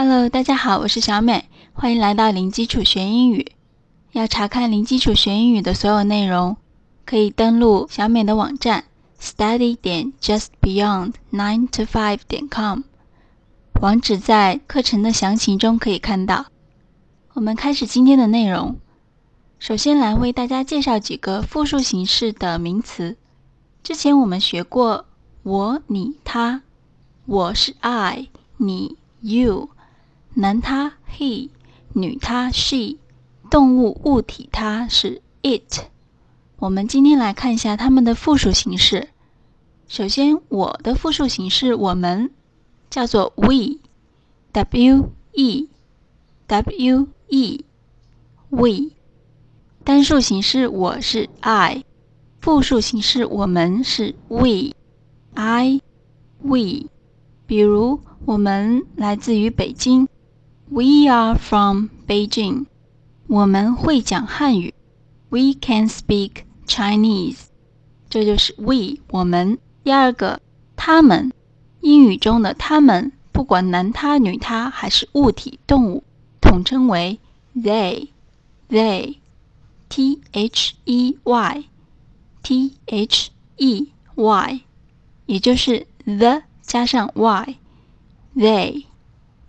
Hello，大家好，我是小美，欢迎来到零基础学英语。要查看零基础学英语的所有内容，可以登录小美的网站 study 点 justbeyond nine to five 点 com，网址在课程的详情中可以看到。我们开始今天的内容。首先来为大家介绍几个复数形式的名词。之前我们学过我、你、他。我是 I，你 You，男他 He，女他 She，动物物体它是 It。我们今天来看一下它们的复数形式。首先，我的复数形式我们叫做 We，W E，W E，We。单数形式我是 I，复数形式我们是 We，I We。比如，我们来自于北京 ，We are from Beijing。我们会讲汉语，We can speak Chinese。这就是 We 我们。第二个，他们，英语中的他们，不管男他、女他还是物体、动物，统称为 They。They。T H E Y，T H E Y，也就是 the 加上 y，they，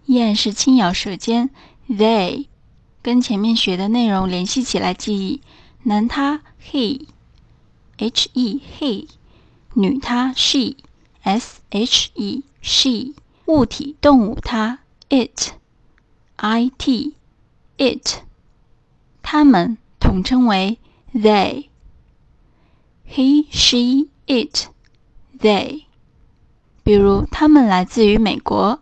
依然是轻咬舌尖，they，跟前面学的内容联系起来记忆，男他 he，H E he，女他 she，S H E she，物体动物它 it，I T it，他们。统称为 they，he she it they。比如，他们来自于美国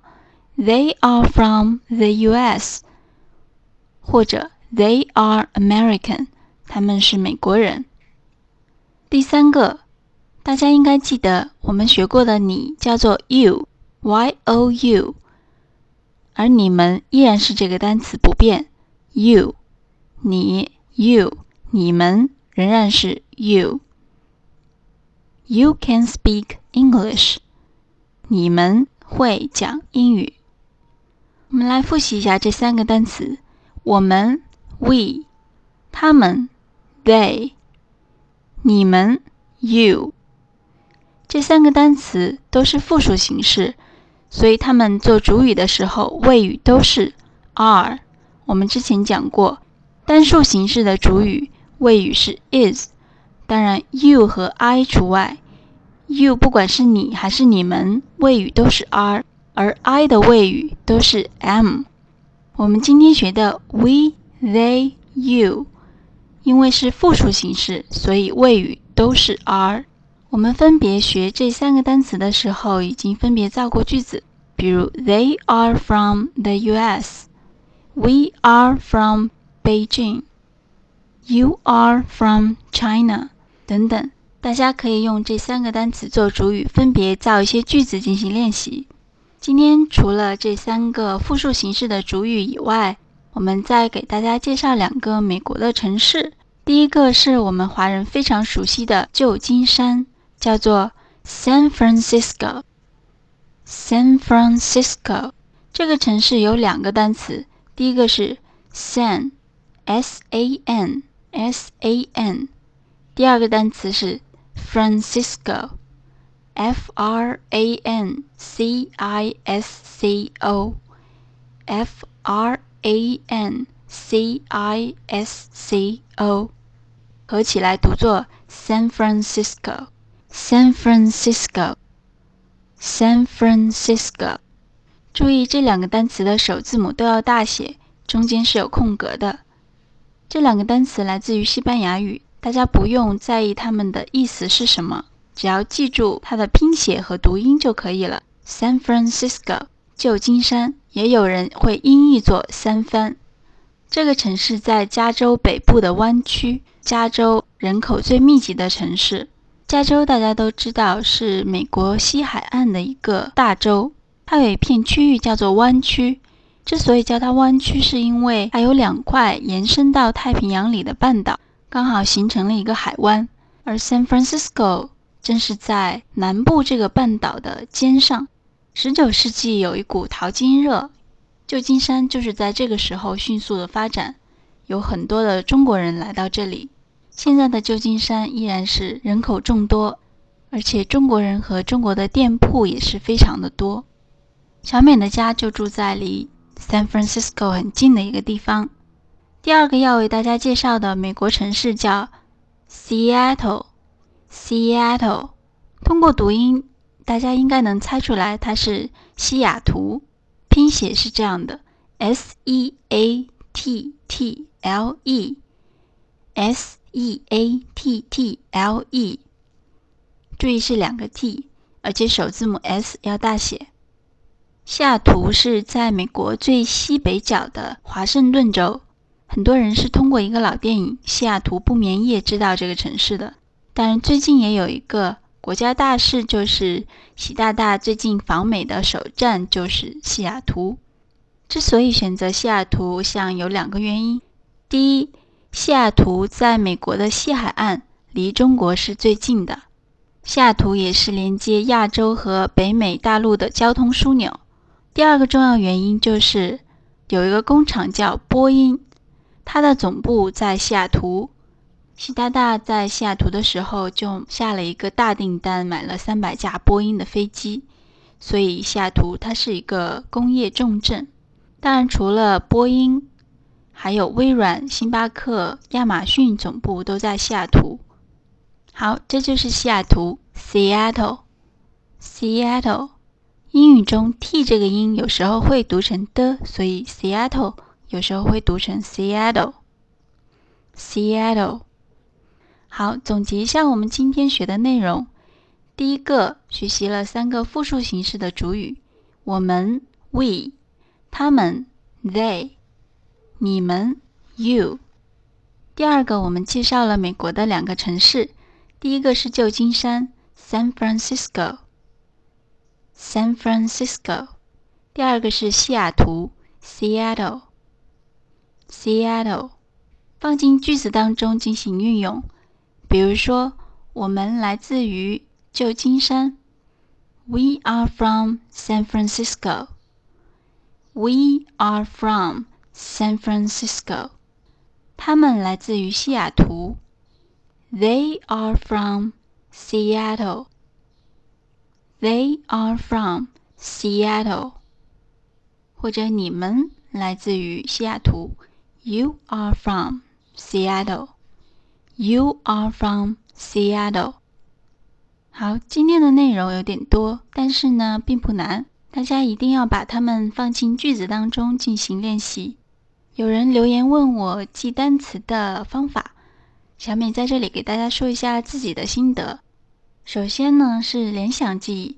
，they are from the U.S.，或者 they are American，他们是美国人。第三个，大家应该记得我们学过的你叫做 you，y o u，而你们依然是这个单词不变，you，你。You，你们仍然是 You。You can speak English。你们会讲英语。 我们来复习一下这三个单词：我们 We，他们 They，你们 You。这三个单词都是复数形式，所以它们做主语的时候谓语都是 are。我们之前讲过。单数形式的主语谓语是 is，当然 you 和 I 除外。you 不管是你还是你们，谓语都是 are，而 I 的谓语都是 am。我们今天学的 we、they、you，因为是复数形式，所以谓语都是 are。我们分别学这三个单词的时候，已经分别造过句子，比如 They are from the U.S.，We are from Beijing, you are from China，等等，大家可以用这三个单词做主语，分别造一些句子进行练习。今天除了这三个复数形式的主语以外，我们再给大家介绍两个美国的城市。第一个是我们华人非常熟悉的旧金山，叫做 San Francisco。San Francisco 这个城市有两个单词，第一个是 San。S A N S A N，第二个单词是 Francisco F R A N C I S C O，F R A N C I S C O，合起来读作 San Francisco，San Francisco，San Francisco。注意这两个单词的首字母都要大写，中间是有空格的。这两个单词来自于西班牙语，大家不用在意它们的意思是什么，只要记住它的拼写和读音就可以了。San Francisco，旧金山，也有人会音译作三藩。这个城市在加州北部的湾区，加州人口最密集的城市。加州大家都知道是美国西海岸的一个大州，它有一片区域叫做湾区。之所以叫它湾区，是因为它有两块延伸到太平洋里的半岛，刚好形成了一个海湾。而 San Francisco 正是在南部这个半岛的尖上。十九世纪有一股淘金热，旧金山就是在这个时候迅速的发展，有很多的中国人来到这里。现在的旧金山依然是人口众多，而且中国人和中国的店铺也是非常的多。小美的家就住在离 San Francisco 很近的一个地方。第二个要为大家介绍的美国城市叫 Seattle。Seattle，通过读音，大家应该能猜出来它是西雅图。拼写是这样的：S E A T T L E，S E A T T L E。注意是两个 T，而且首字母 S 要大写。西雅图是在美国最西北角的华盛顿州。很多人是通过一个老电影《西雅图不眠夜》知道这个城市的。但最近也有一个国家大事，就是习大大最近访美的首站就是西雅图。之所以选择西雅图，想有两个原因：第一，西雅图在美国的西海岸，离中国是最近的；西雅图也是连接亚洲和北美大陆的交通枢纽。第二个重要原因就是有一个工厂叫波音，它的总部在西雅图。习大大在西雅图的时候就下了一个大订单，买了三百架波音的飞机，所以西雅图它是一个工业重镇。当然，除了波音，还有微软、星巴克、亚马逊总部都在西雅图。好，这就是西雅图 （Seattle）。Seattle，英语中 t 这个音有时候会读成的，所以 Seattle 有时候会读成 Seattle。Seattle。好，总结一下我们今天学的内容。第一个，学习了三个复数形式的主语：我们 （we）、他们 （they）、你们 （you）。第二个，我们介绍了美国的两个城市，第一个是旧金山 （San Francisco），San Francisco；第二个是西雅图 （Seattle），Seattle。放进句子当中进行运用。比如说，我们来自于旧金山。We are from San Francisco. We are from San Francisco. 他们来自于西雅图。They are from Seattle. They are from Seattle. 或者你们来自于西雅图。You are from Seattle. You are from Seattle。好，今天的内容有点多，但是呢，并不难。大家一定要把它们放进句子当中进行练习。有人留言问我记单词的方法，小美在这里给大家说一下自己的心得。首先呢，是联想记忆，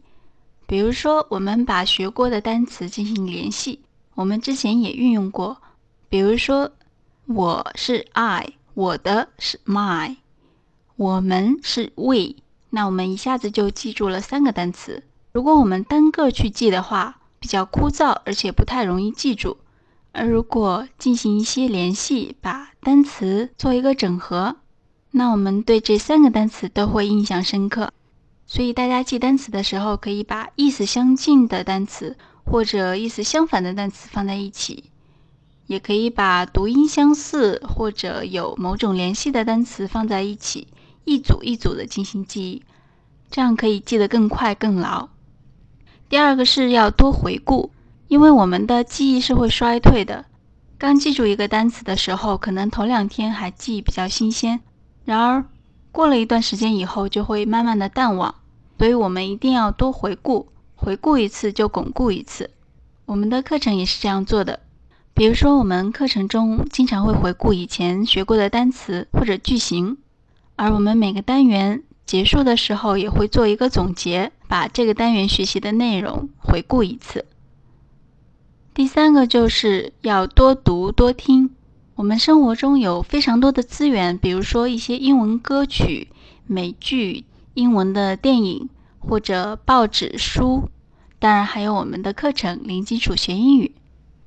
比如说我们把学过的单词进行联系，我们之前也运用过。比如说，我是 I。我的是 my，我们是 we，那我们一下子就记住了三个单词。如果我们单个去记的话，比较枯燥，而且不太容易记住。而如果进行一些联系，把单词做一个整合，那我们对这三个单词都会印象深刻。所以大家记单词的时候，可以把意思相近的单词或者意思相反的单词放在一起。也可以把读音相似或者有某种联系的单词放在一起，一组一组的进行记忆，这样可以记得更快更牢。第二个是要多回顾，因为我们的记忆是会衰退的。刚记住一个单词的时候，可能头两天还记忆比较新鲜，然而过了一段时间以后，就会慢慢的淡忘。所以我们一定要多回顾，回顾一次就巩固一次。我们的课程也是这样做的。比如说，我们课程中经常会回顾以前学过的单词或者句型，而我们每个单元结束的时候也会做一个总结，把这个单元学习的内容回顾一次。第三个就是要多读多听。我们生活中有非常多的资源，比如说一些英文歌曲、美剧、英文的电影或者报纸、书，当然还有我们的课程《零基础学英语》。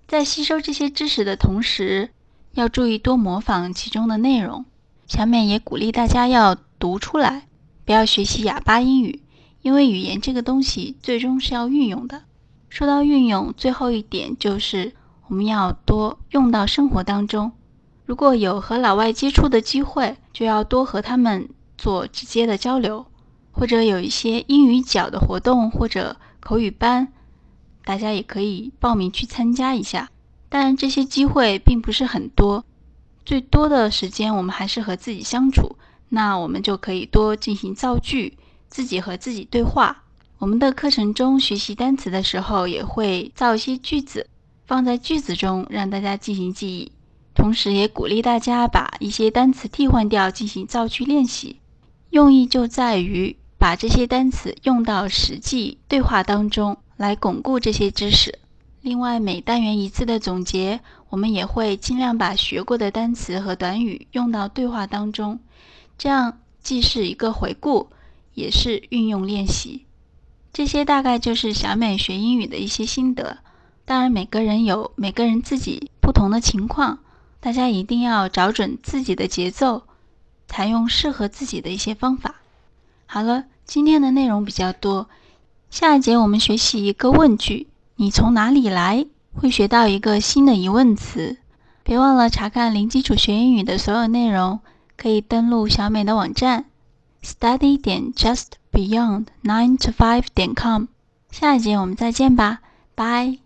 在吸收这些知识的同时，要注意多模仿其中的内容。小美也鼓励大家要读出来，不要学习哑巴英语，因为语言这个东西最终是要运用的。说到运用，最后一点就是我们要多用到生活当中。如果有和老外接触的机会，就要多和他们做直接的交流，或者有一些英语角的活动或者口语班，大家也可以报名去参加一下。但这些机会并不是很多，最多的时间我们还是和自己相处，那我们就可以多进行造句，自己和自己对话。我们的课程中学习单词的时候，也会造一些句子，放在句子中让大家进行记忆。同时，也鼓励大家把一些单词替换掉，进行造句练习。用意就在于把这些单词用到实际对话当中，来巩固这些知识。另外，每单元一次的总结，我们也会尽量把学过的单词和短语用到对话当中。这样既是一个回顾，也是运用练习。这些大概就是小美学英语的一些心得。当然，每个人有每个人自己不同的情况。大家一定要找准自己的节奏，采用适合自己的一些方法。好了，今天的内容比较多，下一节我们学习一个问句：你从哪里来？会学到一个新的疑问词。别忘了查看零基础学英语的所有内容，可以登录小美的网站 study 点 just beyond nine to five 点 com。下一节我们再见吧，拜。